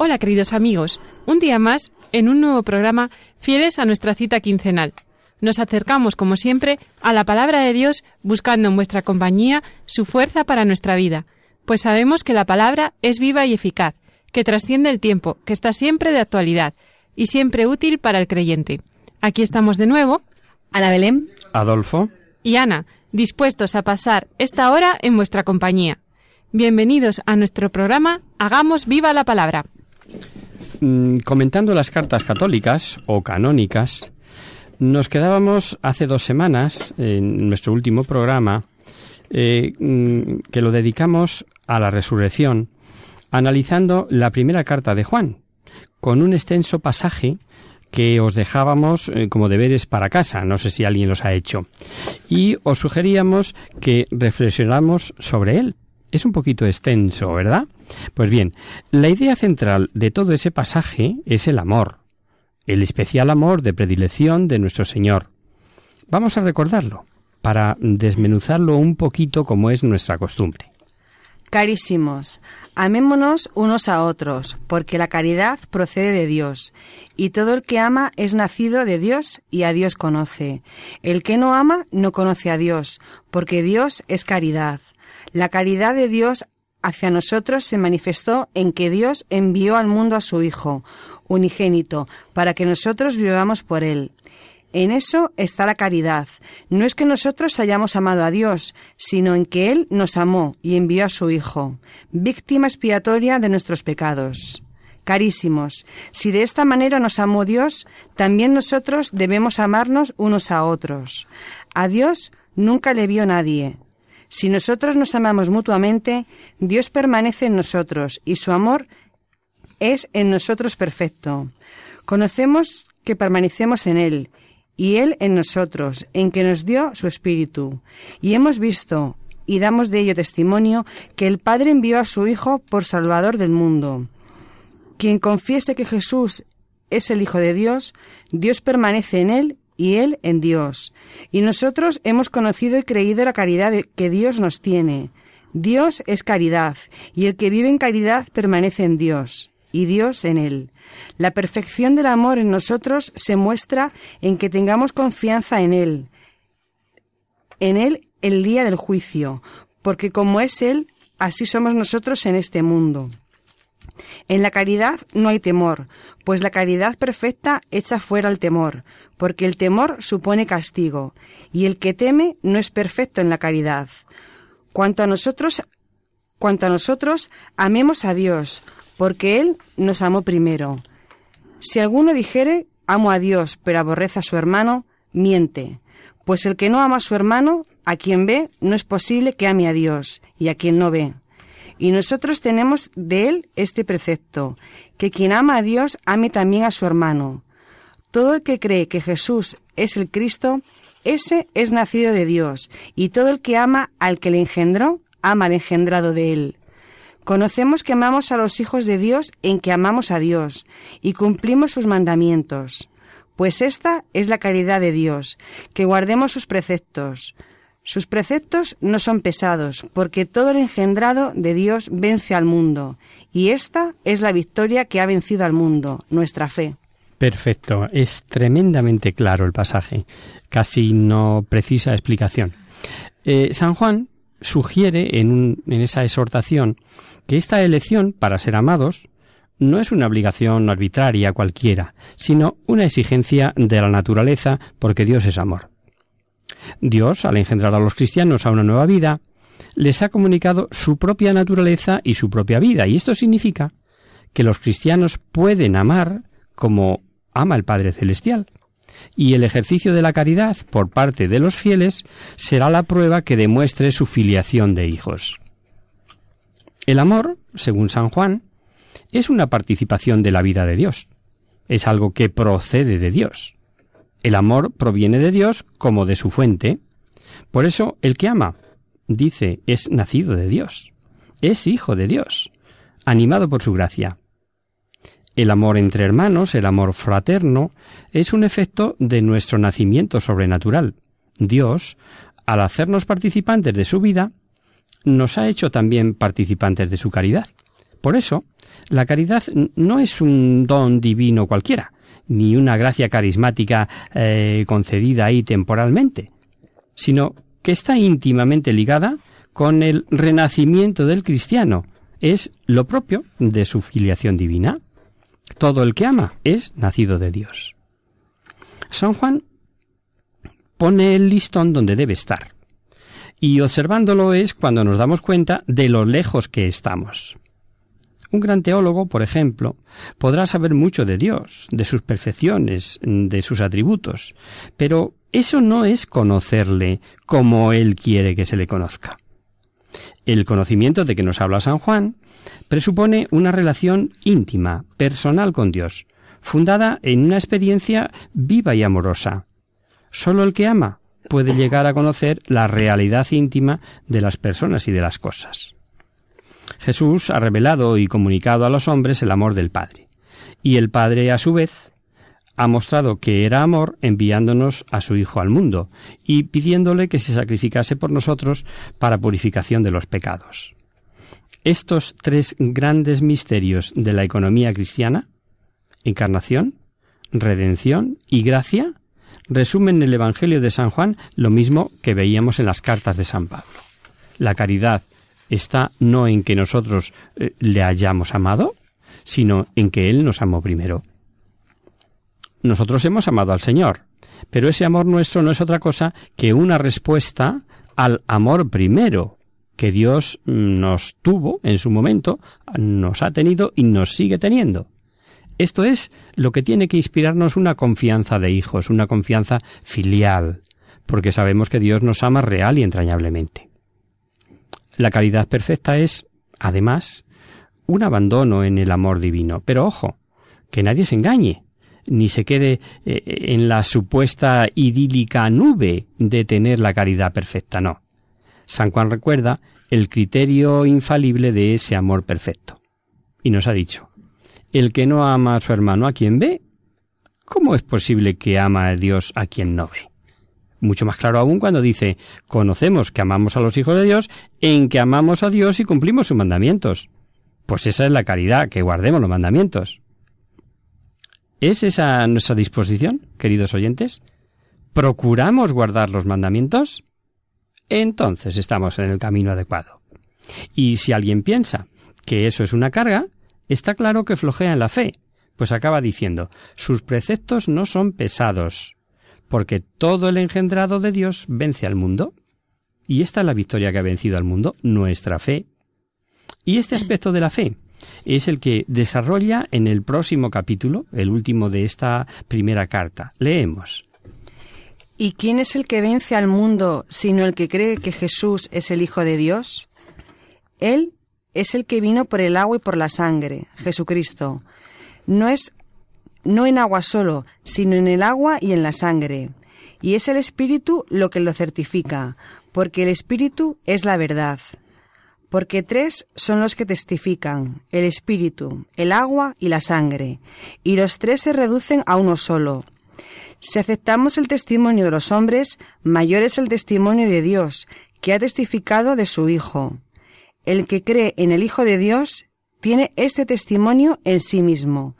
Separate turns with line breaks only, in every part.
Hola queridos amigos, un día más en un nuevo programa fieles a nuestra cita quincenal. Nos acercamos, como siempre, a la palabra de Dios buscando en vuestra compañía su fuerza para nuestra vida, pues sabemos que la palabra es viva y eficaz, que trasciende el tiempo, que está siempre de actualidad y siempre útil para el creyente. Aquí estamos de nuevo,
Ana Belén,
Adolfo.
y Ana, dispuestos a pasar esta hora en vuestra compañía. Bienvenidos a nuestro programa Hagamos viva la palabra.
Mm, Comentando las cartas católicas o canónicas, nos quedábamos hace dos semanas en nuestro último programa eh, mm, que lo dedicamos a la resurrección, analizando la primera carta de Juan, con un extenso pasaje que os dejábamos eh, como deberes para casa, no sé si alguien los ha hecho, y os sugeríamos que reflexionáramos sobre él. Es un poquito extenso, ¿verdad? Pues bien, la idea central de todo ese pasaje es el amor, el especial amor de predilección de nuestro Señor. Vamos a recordarlo, para desmenuzarlo un poquito como es nuestra costumbre.
carísimos, amémonos unos a otros, porque la caridad procede de Dios, y todo el que ama es nacido de Dios y a Dios conoce. El que no ama no conoce a Dios, porque Dios es caridad. La caridad de Dios hacia nosotros se manifestó en que Dios envió al mundo a su Hijo, unigénito, para que nosotros vivamos por él. En eso está la caridad. No es que nosotros hayamos amado a Dios, sino en que Él nos amó y envió a su Hijo, víctima expiatoria de nuestros pecados. Carísimos, si de esta manera nos amó Dios, también nosotros debemos amarnos unos a otros. A Dios nunca le vio nadie. Si nosotros nos amamos mutuamente, Dios permanece en nosotros y su amor es en nosotros perfecto. Conocemos que permanecemos en Él y Él en nosotros, en que nos dio su Espíritu. Y hemos visto y damos de ello testimonio que el Padre envió a su Hijo por Salvador del mundo. Quien confiese que Jesús es el Hijo de Dios, Dios permanece en Él y Él en Dios. Y nosotros hemos conocido y creído la caridad que Dios nos tiene. Dios es caridad, y el que vive en caridad permanece en Dios, y Dios en él. La perfección del amor en nosotros se muestra en que tengamos confianza en Él, en Él el día del juicio, porque como es Él, así somos nosotros en este mundo. En la caridad no hay temor, pues la caridad perfecta echa fuera el temor, porque el temor supone castigo, y el que teme no es perfecto en la caridad. Cuanto a nosotros, cuanto a nosotros, amemos a Dios, porque Él nos amó primero. Si alguno dijere, amo a Dios, pero aborrece a su hermano, miente, pues el que no ama a su hermano, a quien ve, no es posible que ame a Dios, y a quien no ve. Y nosotros tenemos de él este precepto, que quien ama a Dios ame también a su hermano. Todo el que cree que Jesús es el Cristo, ese es nacido de Dios, y todo el que ama al que le engendró, ama al engendrado de él. Conocemos que amamos a los hijos de Dios en que amamos a Dios, y cumplimos sus mandamientos. Pues esta es la caridad de Dios, que guardemos sus preceptos. Sus preceptos no son pesados, porque todo el engendrado de Dios vence al mundo, y esta es la victoria que ha vencido al mundo, nuestra fe.
Perfecto, es tremendamente claro el pasaje, casi no precisa explicación. Eh, San Juan sugiere en, un- en esa exhortación que esta elección para ser amados no es una obligación arbitraria cualquiera, sino una exigencia de la naturaleza porque Dios es amor. Dios, al engendrar a los cristianos a una nueva vida, les ha comunicado su propia naturaleza y su propia vida, y esto significa que los cristianos pueden amar como ama el Padre Celestial. Y el ejercicio de la caridad por parte de los fieles será la prueba que demuestre su filiación de hijos. El amor, según San Juan, es una participación de la vida de Dios. Es algo que procede de Dios. El amor proviene de Dios como de su fuente. Por eso el que ama, dice, es nacido de Dios. Es hijo de Dios, animado por su gracia. El amor entre hermanos, el amor fraterno, es un efecto de nuestro nacimiento sobrenatural. Dios, al hacernos participantes de su vida, nos ha hecho también participantes de su caridad. Por eso, la caridad no es un don divino cualquiera, ni una gracia carismática eh, concedida ahí temporalmente, sino que está íntimamente ligada con el renacimiento del cristiano. Es lo propio de su filiación divina. Todo el que ama es nacido de Dios. San Juan pone el listón donde debe estar. Y observándolo es cuando nos damos cuenta de lo lejos que estamos. Un gran teólogo, por ejemplo, podrá saber mucho de Dios, de sus perfecciones, de sus atributos, pero eso no es conocerle como Él quiere que se le conozca. El conocimiento de que nos habla San Juan presupone una relación íntima, personal con Dios, fundada en una experiencia viva y amorosa. Solo el que ama puede llegar a conocer la realidad íntima de las personas y de las cosas. Jesús ha revelado y comunicado a los hombres el amor del Padre, y el Padre, a su vez, ha mostrado que era amor enviándonos a su Hijo al mundo y pidiéndole que se sacrificase por nosotros para purificación de los pecados. Estos tres grandes misterios de la economía cristiana, encarnación, redención y gracia, resumen en el Evangelio de San Juan lo mismo que veíamos en las cartas de San Pablo. La caridad está no en que nosotros eh, le hayamos amado, sino en que Él nos amó primero. Nosotros hemos amado al Señor, pero ese amor nuestro no es otra cosa que una respuesta al amor primero que Dios mm, nos tuvo en su momento, nos ha tenido y nos sigue teniendo. Esto es lo que tiene que inspirarnos una confianza de hijos, una confianza filial, porque sabemos que Dios nos ama real y entrañablemente. La caridad perfecta es, además, un abandono en el amor divino. Pero ojo, que nadie se engañe, ni se quede eh, en la supuesta idílica nube de tener la caridad perfecta, no. San Juan recuerda el criterio infalible de ese amor perfecto. Y nos ha dicho, el que no ama a su hermano a quien ve, ¿cómo es posible que ama a Dios a quien no ve? Mucho más claro aún cuando dice, conocemos que amamos a los hijos de Dios en que amamos a Dios y cumplimos sus mandamientos. Pues esa es la caridad, que guardemos los mandamientos. ¿Es esa nuestra disposición, queridos oyentes? ¿Procuramos guardar los mandamientos? Entonces estamos en el camino adecuado. Y si alguien piensa que eso es una carga, está claro que flojea en la fe, pues acaba diciendo, sus preceptos no son pesados, porque todo el engendrado de Dios vence al mundo. Y esta es la victoria que ha vencido al mundo, nuestra fe. Y este aspecto de la fe es el que desarrolla en el próximo capítulo, el último de esta primera carta. Leemos.
¿Y quién es el que vence al mundo sino el que cree que Jesús es el Hijo de Dios? Él es el que vino por el agua y por la sangre, Jesucristo. No es no en agua solo, sino en el agua y en la sangre. Y es el Espíritu lo que lo certifica, porque el Espíritu es la verdad. Porque tres son los que testifican, el Espíritu, el agua y la sangre, y los tres se reducen a uno solo. Si aceptamos el testimonio de los hombres, mayor es el testimonio de Dios, que ha testificado de su Hijo. El que cree en el Hijo de Dios tiene este testimonio en sí mismo.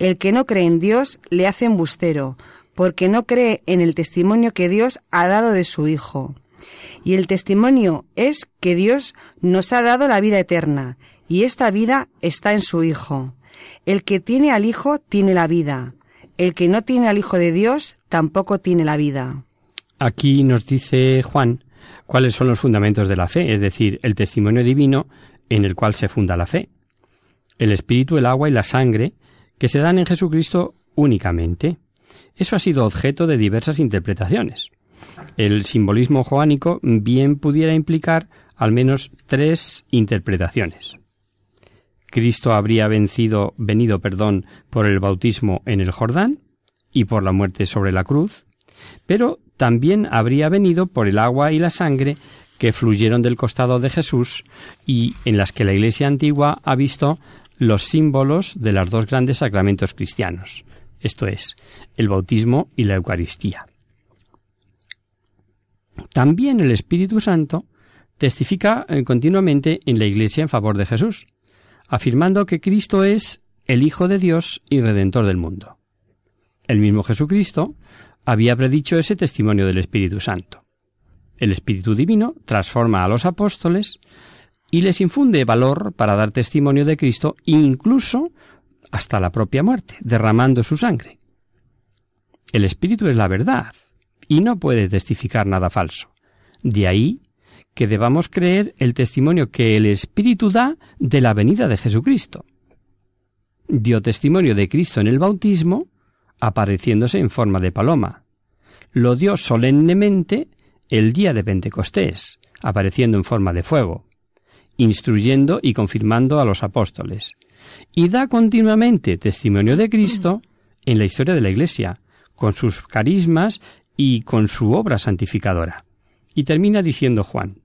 El que no cree en Dios le hace embustero, porque no cree en el testimonio que Dios ha dado de su Hijo. Y el testimonio es que Dios nos ha dado la vida eterna, y esta vida está en su Hijo. El que tiene al Hijo tiene la vida. El que no tiene al Hijo de Dios tampoco tiene la vida.
Aquí nos dice Juan cuáles son los fundamentos de la fe, es decir, el testimonio divino en el cual se funda la fe. El espíritu, el agua y la sangre que se dan en Jesucristo únicamente. Eso ha sido objeto de diversas interpretaciones. El simbolismo joánico bien pudiera implicar al menos tres interpretaciones. Cristo habría venido, perdón, por el bautismo en el Jordán y por la muerte sobre la cruz, pero también habría venido por el agua y la sangre que fluyeron del costado de Jesús y en las que la Iglesia antigua ha visto los símbolos de los dos grandes sacramentos cristianos, esto es, el bautismo y la Eucaristía. También el Espíritu Santo testifica eh, continuamente en la Iglesia en favor de Jesús, afirmando que Cristo es el Hijo de Dios y Redentor del mundo. El mismo Jesucristo había predicho ese testimonio del Espíritu Santo. El Espíritu Divino transforma a los apóstoles y les infunde valor para dar testimonio de Cristo incluso hasta la propia muerte, derramando su sangre. El Espíritu es la verdad y no puede testificar nada falso. De ahí que debamos creer el testimonio que el Espíritu da de la venida de Jesucristo. Dio testimonio de Cristo en el bautismo, apareciéndose en forma de paloma. Lo dio solemnemente el día de Pentecostés, apareciendo en forma de fuego, instruyendo y confirmando a los apóstoles. Y da continuamente testimonio de Cristo en la historia de la Iglesia, con sus carismas y con su obra santificadora. Y termina diciendo Juan,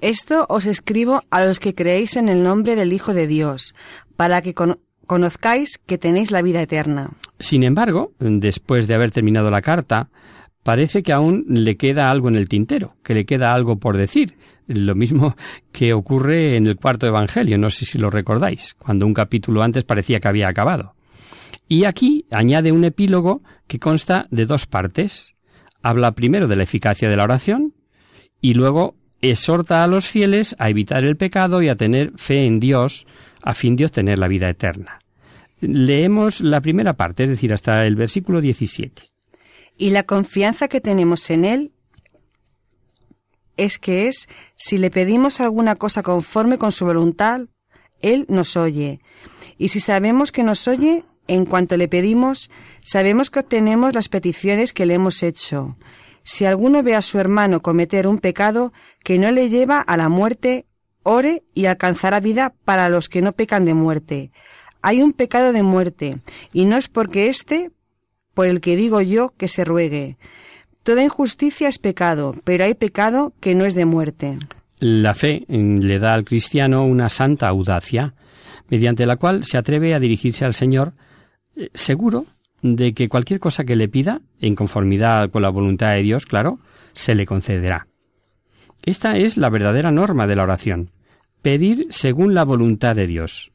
Esto os escribo a los que creéis en el nombre del Hijo de Dios, para que conozcáis que tenéis la vida eterna.
Sin embargo, después de haber terminado la carta, parece que aún le queda algo en el tintero, que le queda algo por decir. Lo mismo que ocurre en el cuarto Evangelio, no sé si lo recordáis, cuando un capítulo antes parecía que había acabado. Y aquí añade un epílogo que consta de dos partes. Habla primero de la eficacia de la oración y luego exhorta a los fieles a evitar el pecado y a tener fe en Dios a fin de obtener la vida eterna. Leemos la primera parte, es decir, hasta el versículo 17.
Y la confianza que tenemos en Él es que es, si le pedimos alguna cosa conforme con su voluntad, Él nos oye. Y si sabemos que nos oye, en cuanto le pedimos, sabemos que obtenemos las peticiones que le hemos hecho. Si alguno ve a su hermano cometer un pecado que no le lleva a la muerte, ore y alcanzará vida para los que no pecan de muerte. Hay un pecado de muerte, y no es porque éste, por el que digo yo, que se ruegue. Toda injusticia es pecado, pero hay pecado que no es de muerte.
La fe le da al cristiano una santa audacia, mediante la cual se atreve a dirigirse al Señor eh, seguro de que cualquier cosa que le pida, en conformidad con la voluntad de Dios, claro, se le concederá. Esta es la verdadera norma de la oración, pedir según la voluntad de Dios,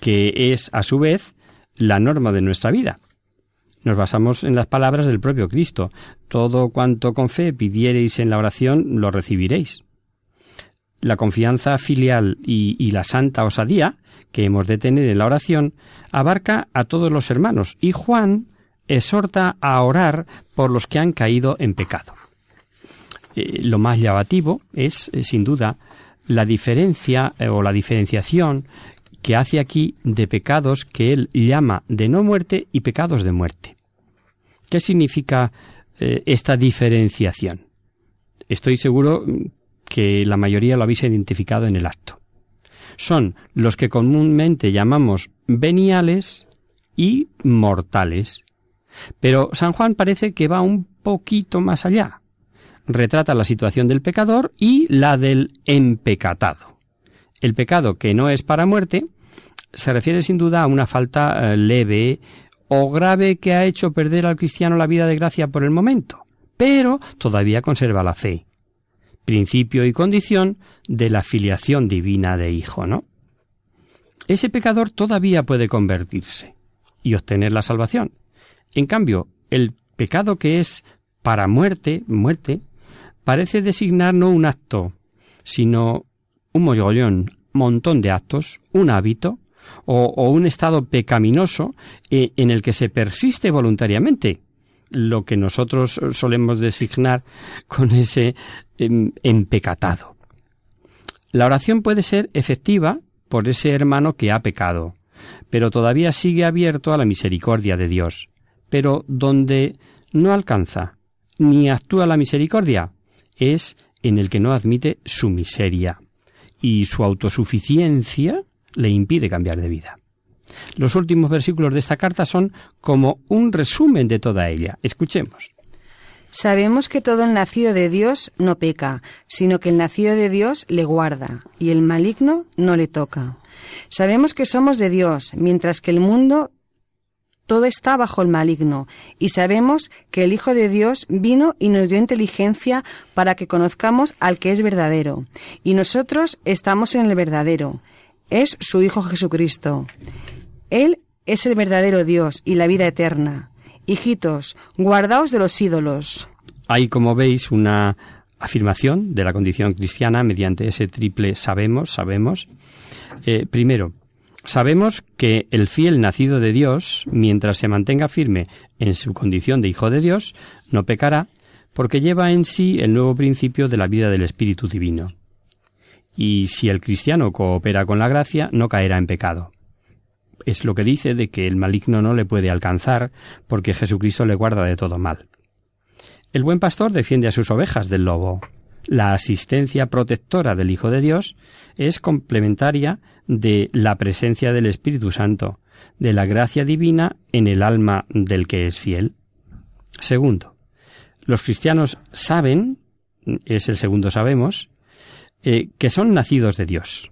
que es a su vez la norma de nuestra vida. Nos basamos en las palabras del propio Cristo. Todo cuanto con fe pidiereis en la oración, lo recibiréis. La confianza filial y, la santa osadía que hemos de tener en la oración abarca a todos los hermanos y Juan exhorta a orar por los que han caído en pecado. Eh, lo más llamativo es, eh, sin duda, la diferencia eh, o la diferenciación que hace aquí de pecados que él llama de no muerte y pecados de muerte. ¿Qué significa esta diferenciación? Estoy seguro que la mayoría lo habéis identificado en el acto. Son los que comúnmente llamamos veniales y mortales. Pero San Juan parece que va un poquito más allá retrata la situación del pecador y la del empecatado. El pecado que no es para muerte se refiere sin duda a una falta eh, leve o grave que ha hecho perder al cristiano la vida de gracia por el momento, pero todavía conserva la fe, principio y condición de la filiación divina de hijo, ¿no? Ese pecador todavía puede convertirse y obtener la salvación. En cambio, el pecado que es para muerte, muerte, parece designar no un acto, sino un mogollón, montón de actos, un hábito o, un estado pecaminoso eh, en el que se persiste voluntariamente, lo que nosotros solemos designar con ese em, empecatado. La oración puede ser efectiva por ese hermano que ha pecado, pero todavía sigue abierto a la misericordia de Dios. Pero donde no alcanza ni actúa la misericordia es en el que no admite su miseria y su autosuficiencia le impide cambiar de vida. Los últimos versículos de esta carta son como un resumen de toda ella. Escuchemos.
Sabemos que todo el nacido de Dios no peca, sino que el nacido de Dios le guarda, y el maligno no le toca. Sabemos que somos de Dios, mientras que el mundo todo está bajo el maligno, y sabemos que el Hijo de Dios vino y nos dio inteligencia para que conozcamos al que es verdadero, y nosotros estamos en el verdadero. Es su Hijo Jesucristo. Él es el verdadero Dios y la vida eterna. Hijitos, guardaos de los ídolos.
Hay, como veis, una afirmación de la condición cristiana mediante ese triple sabemos, sabemos. Eh, primero, sabemos que el fiel nacido de Dios, mientras se mantenga firme en su condición de hijo de Dios, no pecará, porque lleva en sí el nuevo principio de la vida del Espíritu Divino. Y si el cristiano coopera con la gracia, no caerá en pecado es lo que dice de que el maligno no le puede alcanzar porque Jesucristo le guarda de todo mal. El buen pastor defiende a sus ovejas del lobo. La asistencia protectora del Hijo de Dios es complementaria de la presencia del Espíritu Santo, de la gracia divina en el alma del que es fiel. Segundo, los cristianos saben, es el segundo sabemos, eh, que son nacidos de Dios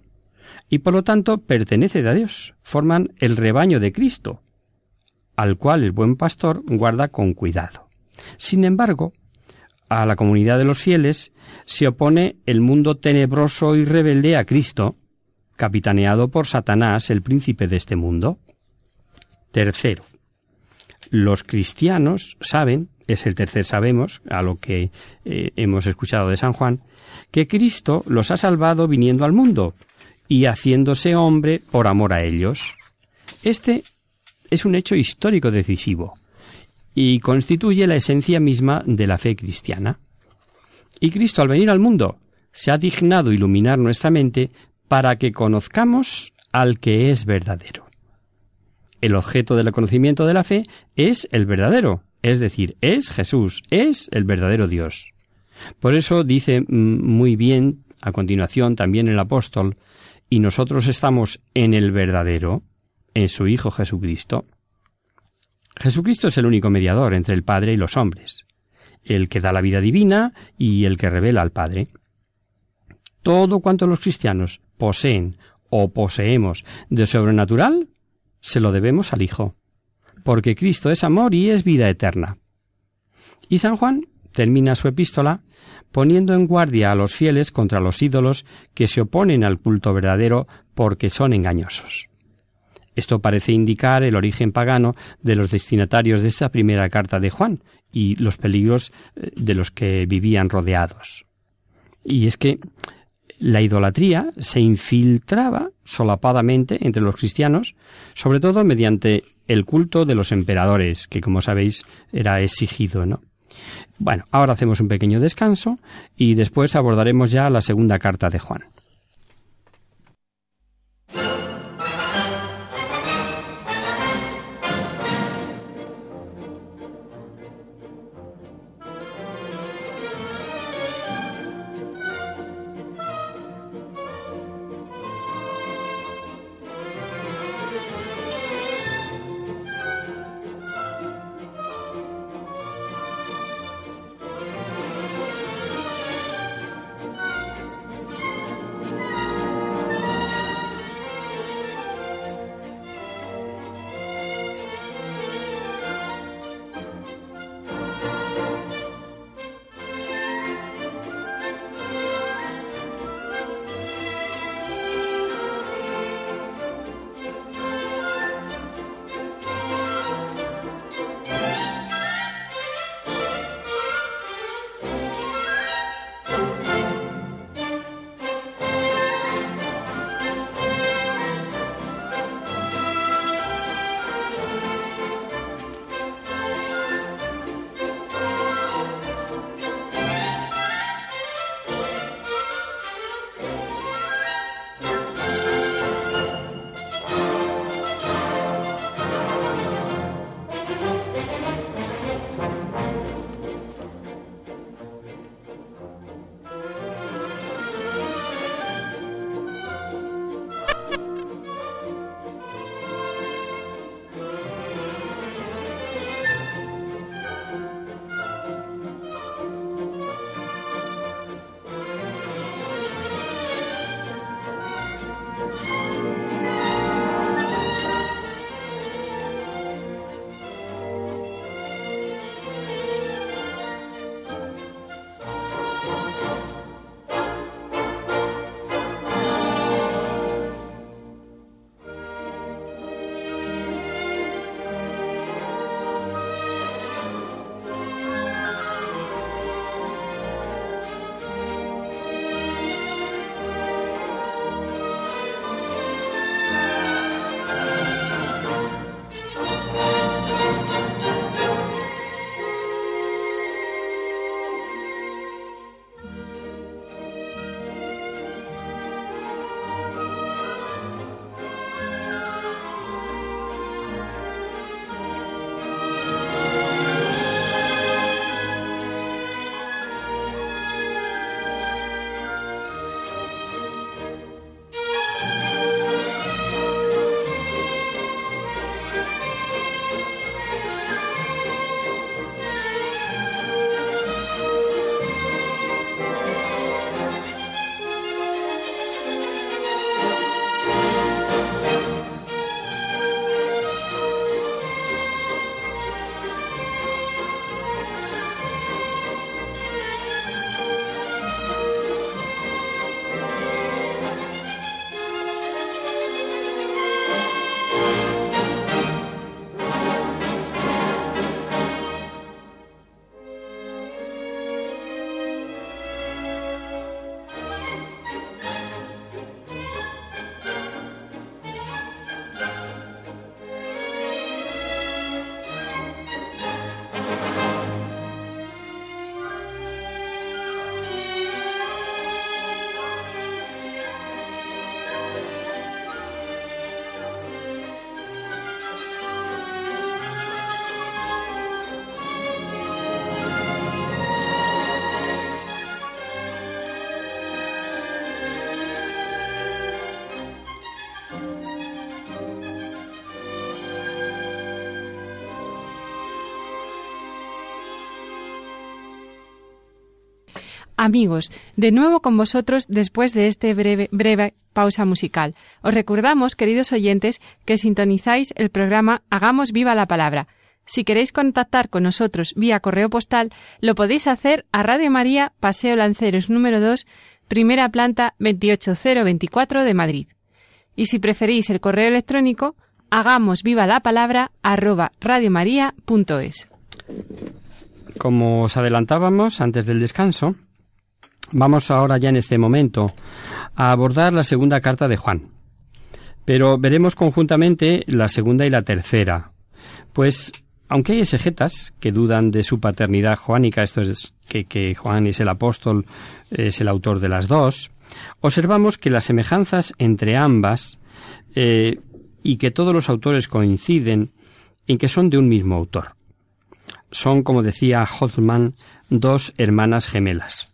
y por lo tanto pertenece a Dios, forman el rebaño de Cristo, al cual el buen pastor guarda con cuidado. Sin embargo, a la comunidad de los fieles se opone el mundo tenebroso y rebelde a Cristo, capitaneado por Satanás, el príncipe de este mundo. Tercero, los cristianos saben, es el tercer sabemos, a lo que eh, hemos escuchado de San Juan, que Cristo los ha salvado viniendo al mundo, y haciéndose hombre por amor a ellos. Este es un hecho histórico decisivo y constituye la esencia misma de la fe cristiana. Y Cristo al venir al mundo se ha dignado iluminar nuestra mente para que conozcamos al que es verdadero. El objeto del conocimiento de la fe es el verdadero, es decir, es Jesús, es el verdadero Dios. Por eso dice mm, muy bien a continuación también el apóstol, y nosotros estamos en el verdadero, en su Hijo Jesucristo, Jesucristo es el único mediador entre el Padre y los hombres, el que da la vida divina y el que revela al Padre. Todo cuanto los cristianos poseen o poseemos de sobrenatural, se lo debemos al Hijo, porque Cristo es amor y es vida eterna. Y San Juan termina su epístola poniendo en guardia a los fieles contra los ídolos que se oponen al culto verdadero porque son engañosos. Esto parece indicar el origen pagano de los destinatarios de esa primera carta de Juan y los peligros eh, de los que vivían rodeados. Y es que la idolatría se infiltraba solapadamente entre los cristianos, sobre todo mediante el culto de los emperadores, que como sabéis era exigido, ¿no? Bueno, ahora hacemos un pequeño descanso y después abordaremos ya la segunda carta de Juan.
Amigos, de nuevo con vosotros después de este breve, pausa musical. Os recordamos, queridos oyentes, que sintonizáis el programa Hagamos viva la palabra. Si queréis contactar con nosotros vía correo postal, lo podéis hacer a Radio María, Paseo Lanceros número 2, primera planta 28024 de Madrid. Y si preferís el correo electrónico, hagamos viva la palabra arroba radiomaria.es.
Como os adelantábamos antes del descanso, vamos ahora ya en este momento a abordar la segunda carta de Juan. Pero veremos conjuntamente la segunda y la tercera, pues aunque hay exegetas que dudan de su paternidad joánica, esto es que, Juan es el apóstol, es el autor de las dos, observamos que las semejanzas entre ambas eh, y que todos los autores coinciden en que son de un mismo autor. Son, como decía Holtzman, dos hermanas gemelas.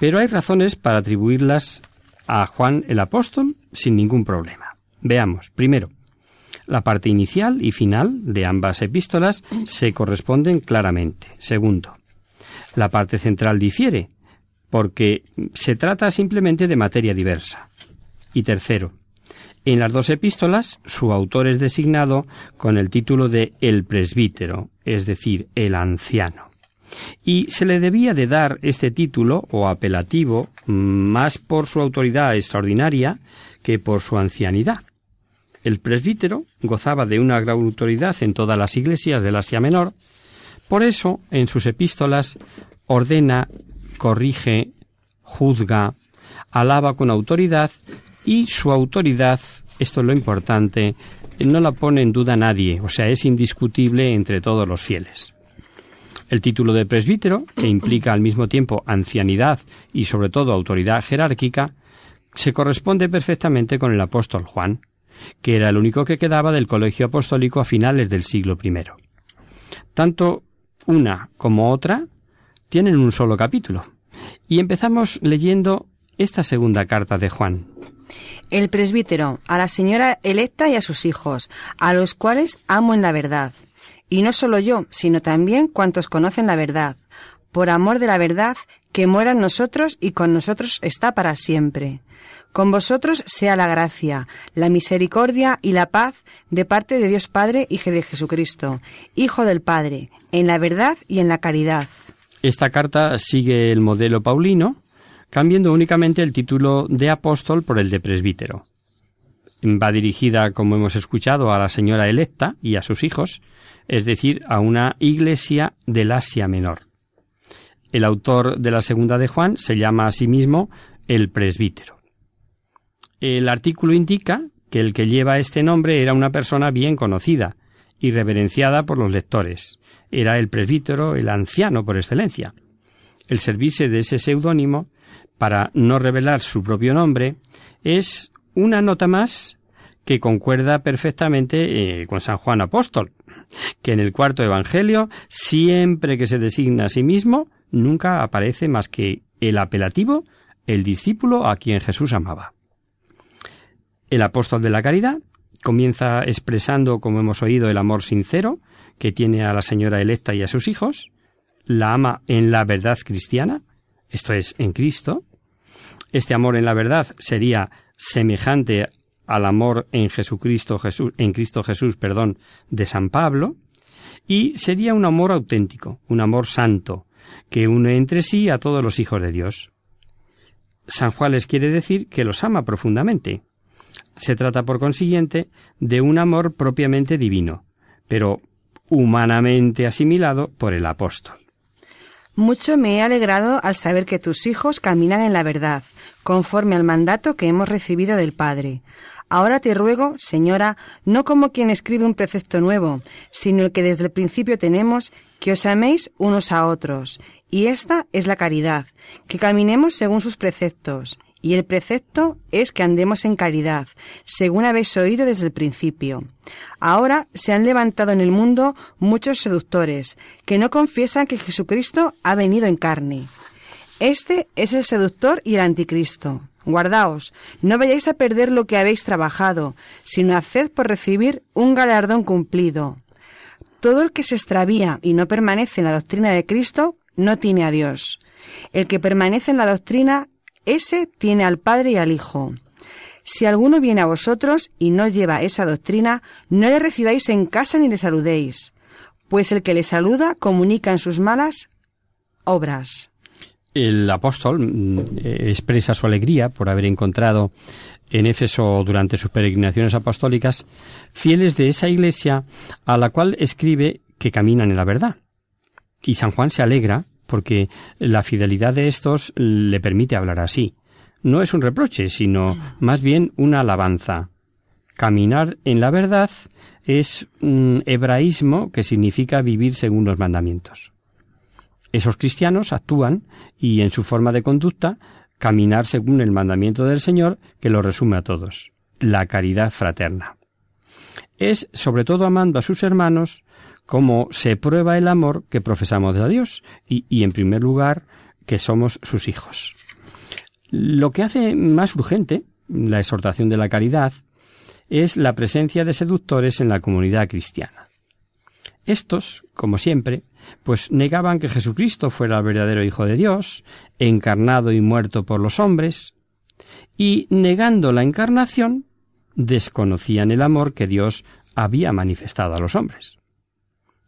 Pero hay razones para atribuirlas a Juan el apóstol sin ningún problema. Veamos, primero, la parte inicial y final de ambas epístolas se corresponden claramente. Segundo, la parte central difiere, porque se trata simplemente de materia diversa. Y tercero, en las dos epístolas su autor es designado con el título de el presbítero, es decir, el anciano. Y se le debía de dar este título o apelativo más por su autoridad extraordinaria que por su ancianidad. El presbítero gozaba de una gran autoridad en todas las iglesias del Asia Menor, por eso en sus epístolas ordena, corrige, juzga, alaba con autoridad y su autoridad, esto es lo importante, no la pone en duda nadie, o sea, es indiscutible entre todos los fieles. El título de presbítero, que implica al mismo tiempo ancianidad y sobre todo autoridad jerárquica, se corresponde perfectamente con el apóstol Juan, que era el único que quedaba del colegio apostólico a finales del siglo I. Tanto una como otra tienen un solo capítulo. Y empezamos leyendo esta segunda carta de Juan.
El presbítero, a la señora electa y a sus hijos, a los cuales amo en la verdad. Y no solo yo, sino también cuantos conocen la verdad, por amor de la verdad, que mueran nosotros y con nosotros está para siempre. Con vosotros sea la gracia, la misericordia y la paz de parte de Dios Padre y de Jesucristo, Hijo del Padre, en la verdad y en la caridad.
Esta carta sigue el modelo paulino, cambiando únicamente el título de apóstol por el de presbítero. Va dirigida, como hemos escuchado, a la señora electa y a sus hijos, es decir, a una iglesia del Asia Menor. El autor de la segunda de Juan se llama a sí mismo el presbítero. El artículo indica que el que lleva este nombre era una persona bien conocida y reverenciada por los lectores. Era el presbítero, el anciano por excelencia. El servirse de ese seudónimo para no revelar su propio nombre es una nota más que concuerda perfectamente eh, con San Juan Apóstol, que en el cuarto Evangelio, siempre que se designa a sí mismo, nunca aparece más que el apelativo, el discípulo a quien Jesús amaba. El apóstol de la caridad comienza expresando, como hemos oído, el amor sincero que tiene a la señora electa y a sus hijos, la ama en la verdad cristiana, esto es, en Cristo. Este amor en la verdad sería semejante al amor en Jesucristo Jesús, en Cristo Jesús, perdón, de San Pablo, y sería un amor auténtico, un amor santo, que une entre sí a todos los hijos de Dios. San Juan les quiere decir que los ama profundamente, se trata, por consiguiente, de un amor propiamente divino, pero humanamente asimilado por el apóstol.
Mucho me he alegrado al saber que tus hijos caminan en la verdad, conforme al mandato que hemos recibido del Padre. Ahora te ruego, señora, no como quien escribe un precepto nuevo, sino el que desde el principio tenemos, que os améis unos a otros. Y esta es la caridad, que caminemos según sus preceptos. Y el precepto es que andemos en caridad, según habéis oído desde el principio. Ahora se han levantado en el mundo muchos seductores, que no confiesan que Jesucristo ha venido en carne. Este es el seductor y el anticristo. Guardaos, no vayáis a perder lo que habéis trabajado, sino haced por recibir un galardón cumplido. Todo el que se extravía y no permanece en la doctrina de Cristo no tiene a Dios. El que permanece en la doctrina, ese tiene al Padre y al Hijo. Si alguno viene a vosotros y no lleva esa doctrina, no le recibáis en casa ni le saludéis, pues el que le saluda comunica en sus malas obras.
El apóstol mm, eh, expresa su alegría por haber encontrado en Éfeso durante sus peregrinaciones apostólicas fieles de esa iglesia a la cual escribe que caminan en la verdad. Y San Juan se alegra porque la fidelidad de estos le permite hablar así. No es un reproche, sino más bien una alabanza. Caminar en la verdad es un hebraísmo que significa vivir según los mandamientos. Esos cristianos actúan y en su forma de conducta caminar según el mandamiento del Señor que lo resume a todos, la caridad fraterna. Es sobre todo amando a sus hermanos como se prueba el amor que profesamos a Dios y, y en primer lugar que somos sus hijos. Lo que hace más urgente la exhortación de la caridad es la presencia de seductores en la comunidad cristiana. Estos, como siempre, pues negaban que Jesucristo fuera el verdadero Hijo de Dios, encarnado y muerto por los hombres, y negando la encarnación, desconocían el amor que Dios había manifestado a los hombres.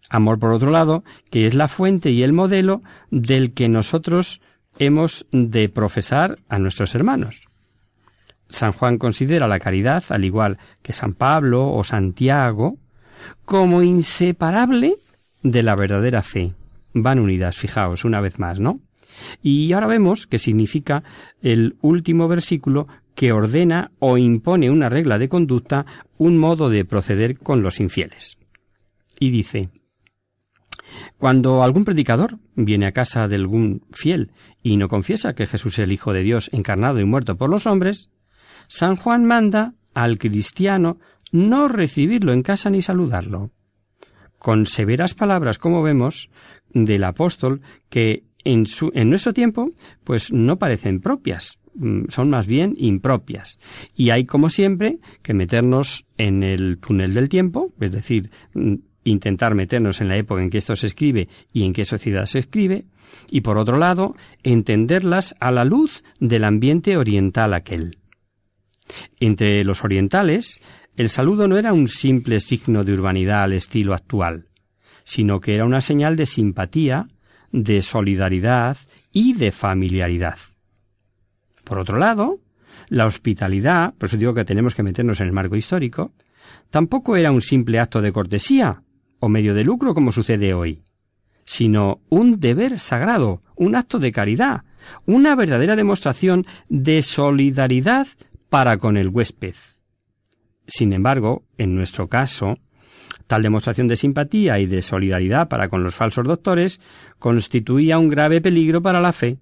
Amor, por otro lado, que es la fuente y el modelo del que nosotros hemos de profesar a nuestros hermanos. San Juan considera la caridad, al igual que San Pablo o Santiago, como inseparable de la verdadera fe. Van unidas, fijaos, una vez más, ¿no? Y ahora vemos que significa el último versículo que ordena o impone una regla de conducta, un modo de proceder con los infieles. Y dice, cuando algún predicador viene a casa de algún fiel y no confiesa que Jesús es el Hijo de Dios encarnado y muerto por los hombres, San Juan manda al cristiano no recibirlo en casa ni saludarlo. Con severas palabras, como vemos, del apóstol que en, su, en nuestro tiempo, pues no parecen propias, mm, son más bien impropias. Y hay, como siempre, que meternos en el túnel del tiempo, es decir, mm, intentar meternos en la época en que esto se escribe y en qué sociedad se escribe, y por otro lado, entenderlas a la luz del ambiente oriental aquel. Entre los orientales, el saludo no era un simple signo de urbanidad al estilo actual, sino que era una señal de simpatía, de solidaridad y de familiaridad. Por otro lado, la hospitalidad, por eso digo que tenemos que meternos en el marco histórico, tampoco era un simple acto de cortesía o medio de lucro como sucede hoy, sino un deber sagrado, un acto de caridad, una verdadera demostración de solidaridad para con el huésped. Sin embargo, en nuestro caso, tal demostración de simpatía y de solidaridad para con los falsos doctores constituía un grave peligro para la fe.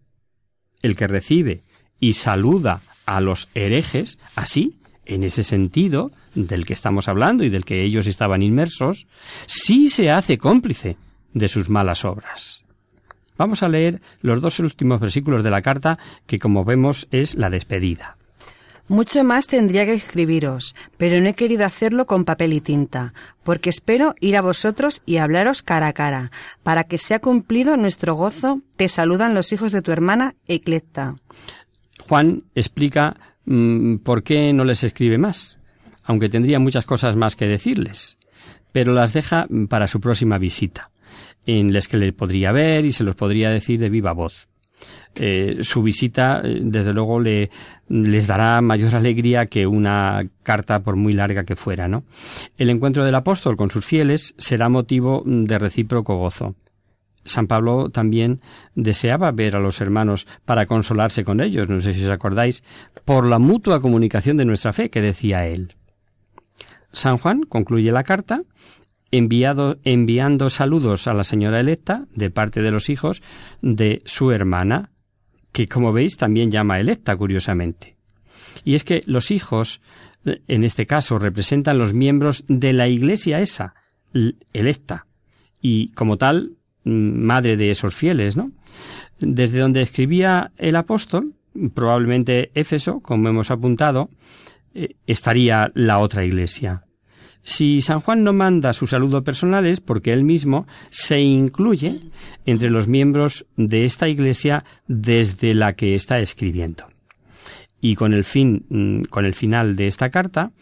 El que recibe y saluda a los herejes, así, en ese sentido del que estamos hablando y del que ellos estaban inmersos, sí se hace cómplice de sus malas obras. Vamos a leer los dos últimos versículos de la carta que, como vemos, es la despedida.
Mucho más tendría que escribiros, pero no he querido hacerlo con papel y tinta, porque espero ir a vosotros y hablaros cara a cara, para que sea cumplido nuestro gozo. Te saludan los hijos de tu hermana Eclecta.
Juan explica mm, por qué no les escribe más, aunque tendría muchas cosas más que decirles, pero las deja para su próxima visita, en las que le podría ver y se los podría decir de viva voz. Eh, su visita, eh, desde luego, le, les dará mayor alegría que una carta por muy larga que fuera, ¿no? El encuentro del apóstol con sus fieles será motivo de recíproco gozo. San Pablo también deseaba ver a los hermanos para consolarse con ellos, no sé si os acordáis, por la mutua comunicación de nuestra fe, que decía él. San Juan concluye la carta enviado, enviando saludos a la señora electa de parte de los hijos de su hermana, que como veis también llama electa, curiosamente. Y es que los hijos, en este caso, representan los miembros de la iglesia esa, electa, y como tal, madre de esos fieles, ¿no? Desde donde escribía el apóstol, probablemente Éfeso, como hemos apuntado, eh, estaría la otra iglesia. Si San Juan no manda su saludo personal es porque él mismo se incluye entre los miembros de esta iglesia desde la que está escribiendo. Y con el fin, mm, con el final de esta carta,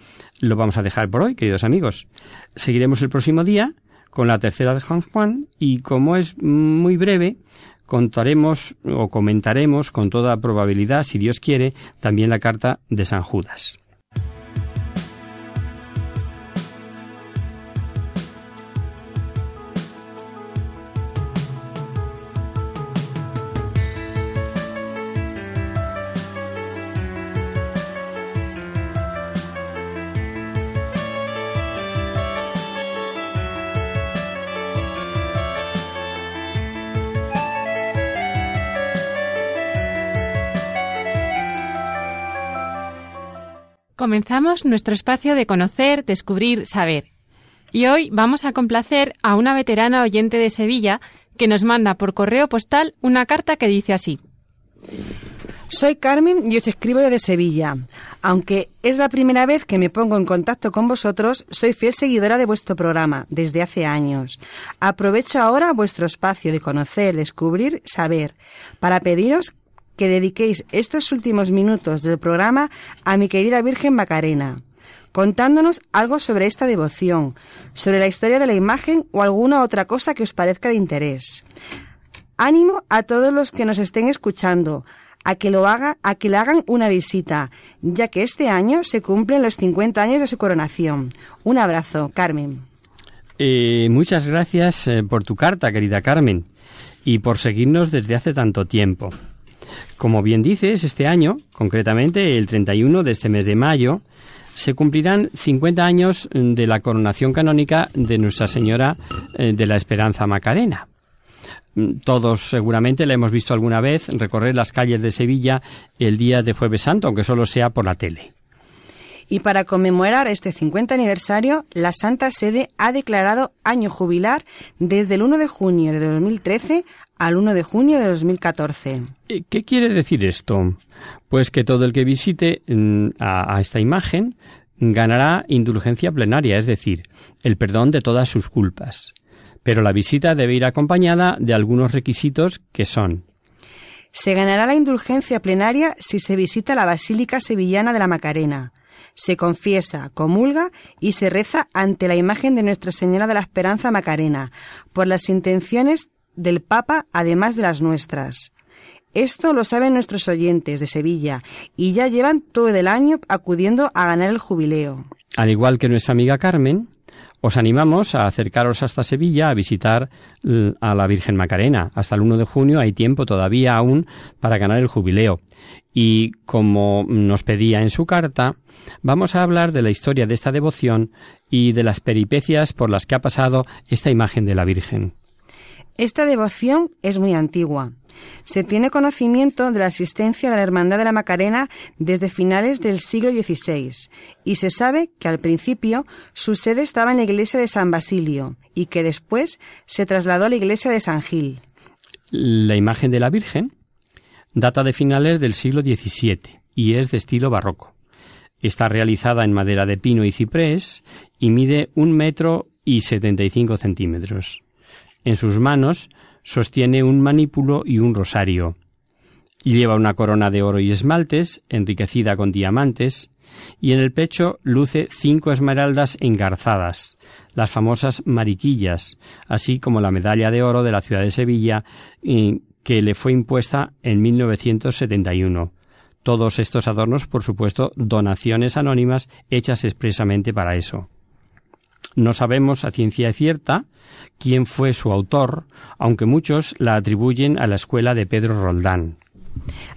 lo vamos a dejar por hoy, queridos amigos. Seguiremos el próximo día con la tercera de San Juan y como es muy breve, contaremos o comentaremos con toda probabilidad, si Dios quiere, también la carta de San Judas.
Comenzamos nuestro espacio de conocer, descubrir, saber. Y hoy vamos a complacer a una veterana oyente de Sevilla que nos manda por correo postal una carta que dice así.
Soy Carmen y os escribo desde Sevilla. Aunque es la primera vez que me pongo en contacto con vosotros, soy fiel seguidora de vuestro programa desde hace años. Aprovecho ahora vuestro espacio de conocer, descubrir, saber, para pediros que dediquéis estos últimos minutos del programa a mi querida Virgen Macarena, contándonos algo sobre esta devoción, sobre la historia de la imagen o alguna otra cosa que os parezca de interés. Ánimo a todos los que nos estén escuchando, a que lo haga, a que le hagan una visita, ya que este año se cumplen los 50 años de su coronación. Un abrazo, Carmen.
Eh, muchas gracias eh, por tu carta, querida Carmen, y por seguirnos desde hace tanto tiempo. Como bien dices, este año, concretamente el 31 de este mes de mayo, se cumplirán 50 años de la coronación canónica de Nuestra Señora eh, de la Esperanza Macarena. Mm, todos seguramente la hemos visto alguna vez recorrer las calles de Sevilla el día de Jueves Santo, aunque solo sea por la tele.
Y para conmemorar este 50 aniversario, la Santa Sede ha declarado año jubilar desde el 1 de junio de 2013 al 1 de junio de 2014.
Eh, ¿Qué quiere decir esto? Pues que todo el que visite mm, a, esta imagen ganará indulgencia plenaria, es decir, el perdón de todas sus culpas. Pero la visita debe ir acompañada de algunos requisitos que son
se ganará la indulgencia plenaria si se visita la Basílica Sevillana de la Macarena, se confiesa, comulga y se reza ante la imagen de Nuestra Señora de la Esperanza Macarena, por las intenciones del Papa, además de las nuestras. Esto lo saben nuestros oyentes de Sevilla y ya llevan todo el año acudiendo a ganar el jubileo.
Al igual que nuestra amiga Carmen, os animamos a acercaros hasta Sevilla a visitar a la Virgen Macarena. Hasta el 1 de junio hay tiempo todavía aún para ganar el jubileo. Y como nos pedía en su carta, vamos a hablar de la historia de esta devoción y de las peripecias por las que ha pasado esta imagen de la Virgen.
Esta devoción es muy antigua. Se tiene conocimiento de la existencia de la Hermandad de la Macarena desde finales del siglo XVI y se sabe que al principio su sede estaba en la iglesia de San Basilio y que después se trasladó a la iglesia de San Gil.
La imagen de la Virgen data de finales del siglo XVII y es de estilo barroco. Está realizada en madera de pino y ciprés y mide un metro y setenta y cinco centímetros. En sus manos sostiene un manípulo y un rosario. Lleva una corona de oro y esmaltes, enriquecida con diamantes, y en el pecho luce cinco esmeraldas engarzadas, las famosas mariquillas, así como la medalla de oro de la ciudad de Sevilla, que le fue impuesta en 1971. Todos estos adornos, por supuesto, donaciones anónimas hechas expresamente para eso. No sabemos a ciencia cierta quién fue su autor, aunque muchos la atribuyen a la escuela de Pedro Roldán.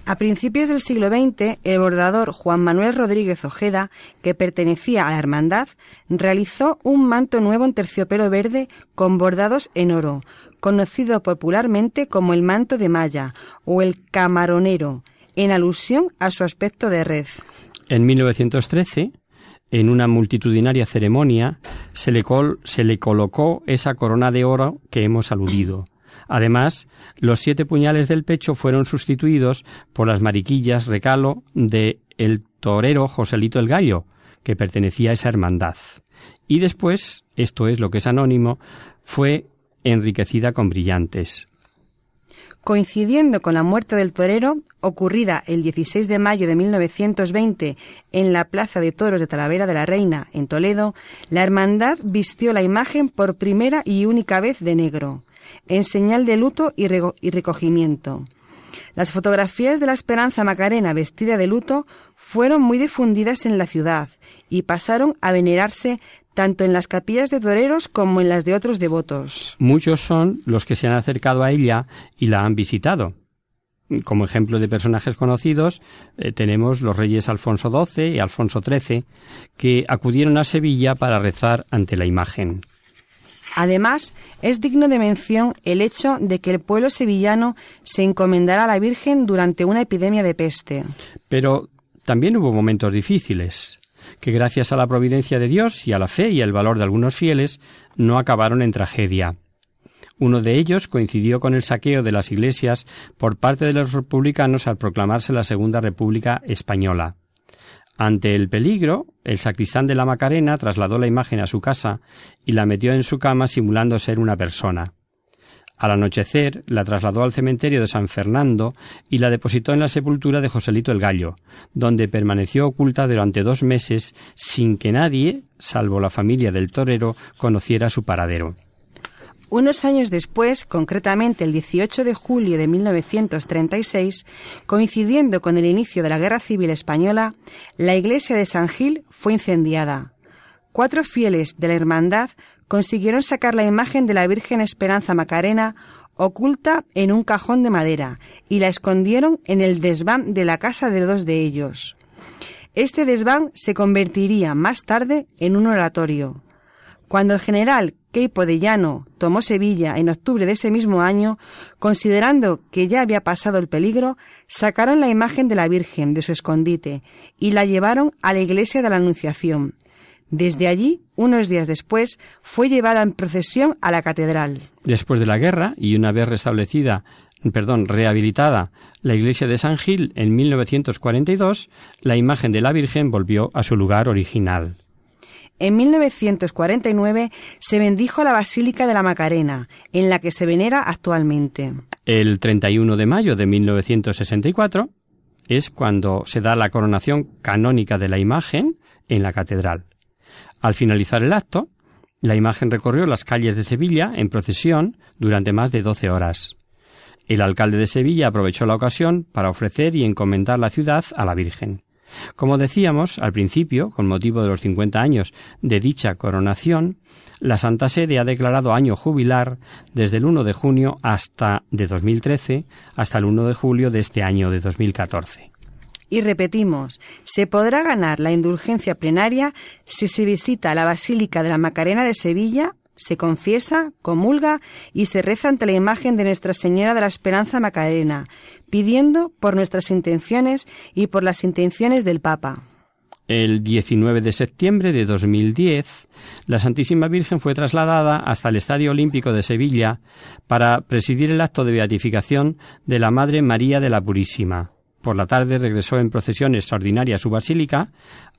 A principios del siglo XX, el bordador Juan Manuel Rodríguez Ojeda, que pertenecía a la Hermandad, realizó un manto nuevo en terciopelo verde con bordados en oro, conocido popularmente como el manto de malla o el camaronero, en alusión a su aspecto de red.
En 1913, en una multitudinaria ceremonia se le, se le colocó esa corona de oro que hemos aludido. Además, los siete puñales del pecho fueron sustituidos por las mariquillas recalo de el torero Joselito el Gallo, que pertenecía a esa hermandad. y después, esto es lo que es anónimo, fue enriquecida con brillantes.
Coincidiendo con la muerte del torero, ocurrida el 16 de mayo de 1920 en la Plaza de Toros de Talavera de la Reina, en Toledo, la hermandad vistió la imagen por primera y única vez de negro, en señal de luto y, y recogimiento. Las fotografías de la Esperanza Macarena vestida de luto fueron muy difundidas en la ciudad y pasaron a venerarse tanto en las capillas de toreros como en las de otros devotos.
Muchos son los que se han acercado a ella y la han visitado. Como ejemplo de personajes conocidos, eh, tenemos los reyes Alfonso XII y Alfonso XIII, que acudieron a Sevilla para rezar ante la imagen.
Además, es digno de mención el hecho de que el pueblo sevillano se encomendara a la Virgen durante una epidemia de peste.
Pero también hubo momentos difíciles que gracias a la providencia de Dios y a la fe y el valor de algunos fieles no acabaron en tragedia. Uno de ellos coincidió con el saqueo de las iglesias por parte de los republicanos al proclamarse la Segunda República Española. Ante el peligro, el sacristán de la Macarena trasladó la imagen a su casa y la metió en su cama simulando ser una persona. Al anochecer la trasladó al cementerio de San Fernando y la depositó en la sepultura de Joselito el Gallo, donde permaneció oculta durante dos meses sin que nadie, salvo la familia del torero, conociera su paradero.
Unos años después, concretamente el 18 de julio de 1936, coincidiendo con el inicio de la Guerra Civil Española, la iglesia de San Gil fue incendiada. Cuatro fieles de la hermandad consiguieron sacar la imagen de la Virgen Esperanza Macarena oculta en un cajón de madera y la escondieron en el desván de la casa de dos de ellos. Este desván se convertiría más tarde en un oratorio. Cuando el general Queipo de Llano tomó Sevilla en octubre de ese mismo año, considerando que ya había pasado el peligro, sacaron la imagen de la Virgen de su escondite y la llevaron a la iglesia de la Anunciación, desde allí, unos días después, fue llevada en procesión a la catedral.
Después de la guerra y una vez restablecida, perdón, rehabilitada la iglesia de San Gil en 1942, la imagen de la Virgen volvió a su lugar original.
En 1949 se bendijo la Basílica de la Macarena, en la que se venera actualmente.
El 31 de mayo de 1964 es cuando se da la coronación canónica de la imagen en la catedral. Al finalizar el acto, la imagen recorrió las calles de Sevilla en procesión durante más de doce horas. El alcalde de Sevilla aprovechó la ocasión para ofrecer y encomendar la ciudad a la Virgen. Como decíamos al principio, con motivo de los 50 años de dicha coronación, la Santa Sede ha declarado año jubilar desde el 1 de junio hasta de 2013 hasta el 1 de julio de este año de 2014.
Y repetimos, se podrá ganar la indulgencia plenaria si se visita la Basílica de la Macarena de Sevilla, se confiesa, comulga y se reza ante la imagen de Nuestra Señora de la Esperanza Macarena, pidiendo por nuestras intenciones y por las intenciones del Papa.
El 19 de septiembre de 2010, la Santísima Virgen fue trasladada hasta el Estadio Olímpico de Sevilla para presidir el acto de beatificación de la Madre María de la Purísima. Por la tarde regresó en procesión extraordinaria a su basílica,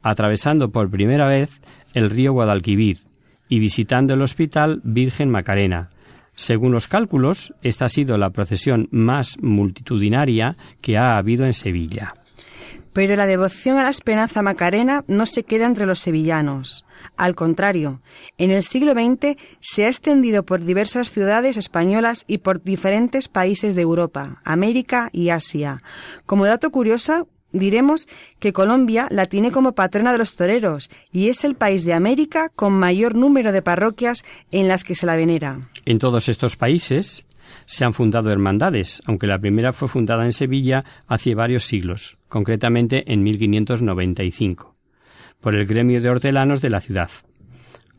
atravesando por primera vez el río Guadalquivir y visitando el Hospital Virgen Macarena. Según los cálculos, esta ha sido la procesión más multitudinaria que ha habido en Sevilla.
Pero la devoción a la esperanza macarena no se queda entre los sevillanos. Al contrario, en el siglo XX se ha extendido por diversas ciudades españolas y por diferentes países de Europa, América y Asia. Como dato curioso, diremos que Colombia la tiene como patrona de los toreros y es el país de América con mayor número de parroquias en las que se la venera.
En todos estos países se han fundado hermandades, aunque la primera fue fundada en Sevilla hace varios siglos, concretamente en 1595, por el gremio de hortelanos de la ciudad.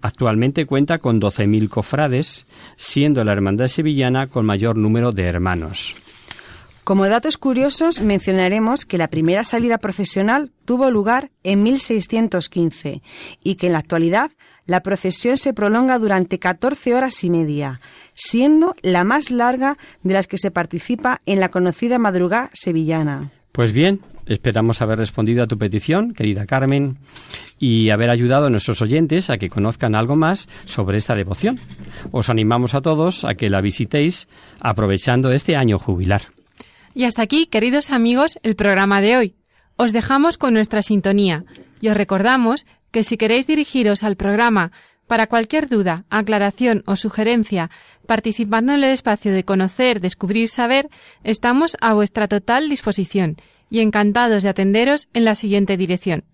Actualmente cuenta con 12.000 cofrades, siendo la hermandad sevillana con mayor número de hermanos.
Como datos curiosos mencionaremos que la primera salida procesional tuvo lugar en 1615 y que en la actualidad la procesión se prolonga durante 14 horas y media, siendo la más larga de las que se participa en la conocida madrugada sevillana.
Pues bien, Esperamos haber respondido a tu petición, querida Carmen, y haber ayudado a nuestros oyentes a que conozcan algo más sobre esta devoción. Os animamos a todos a que la visitéis aprovechando este año jubilar.
Y hasta aquí, queridos amigos, el programa de hoy. Os dejamos con nuestra sintonía y os recordamos que si queréis dirigiros al programa para cualquier duda, aclaración o sugerencia, participando en el espacio de conocer, descubrir, saber, estamos a vuestra total disposición y encantados de atenderos en la siguiente dirección.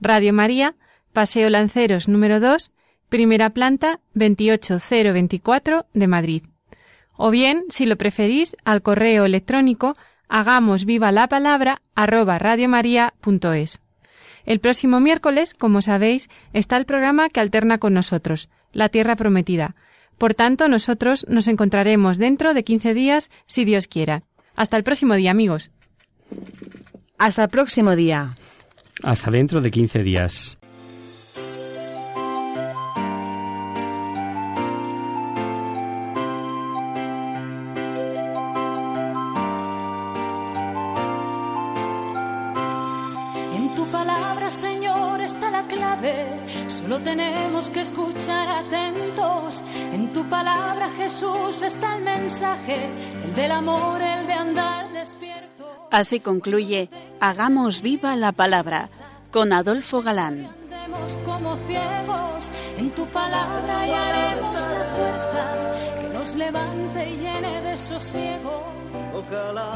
Radio María, Paseo Lanceros número 2, primera planta 28024 de Madrid. O bien, si lo preferís, al correo electrónico hagamos viva la palabra arroba radiomaria.es. El próximo miércoles, como sabéis, está el programa que alterna con nosotros, La Tierra Prometida. Por tanto, nosotros nos encontraremos dentro de 15 días, si Dios quiera. Hasta el próximo día, amigos.
Hasta el próximo día.
Hasta dentro de 15 días.
Tenemos que escuchar atentos. En tu palabra, Jesús, está el mensaje, el del amor, el de andar despierto.
Así concluye Hagamos viva la palabra con Adolfo Galán.
Andemos como ciegos en tu palabra y haremos la fuerza que nos levante y llene de sosiego.
Ojalá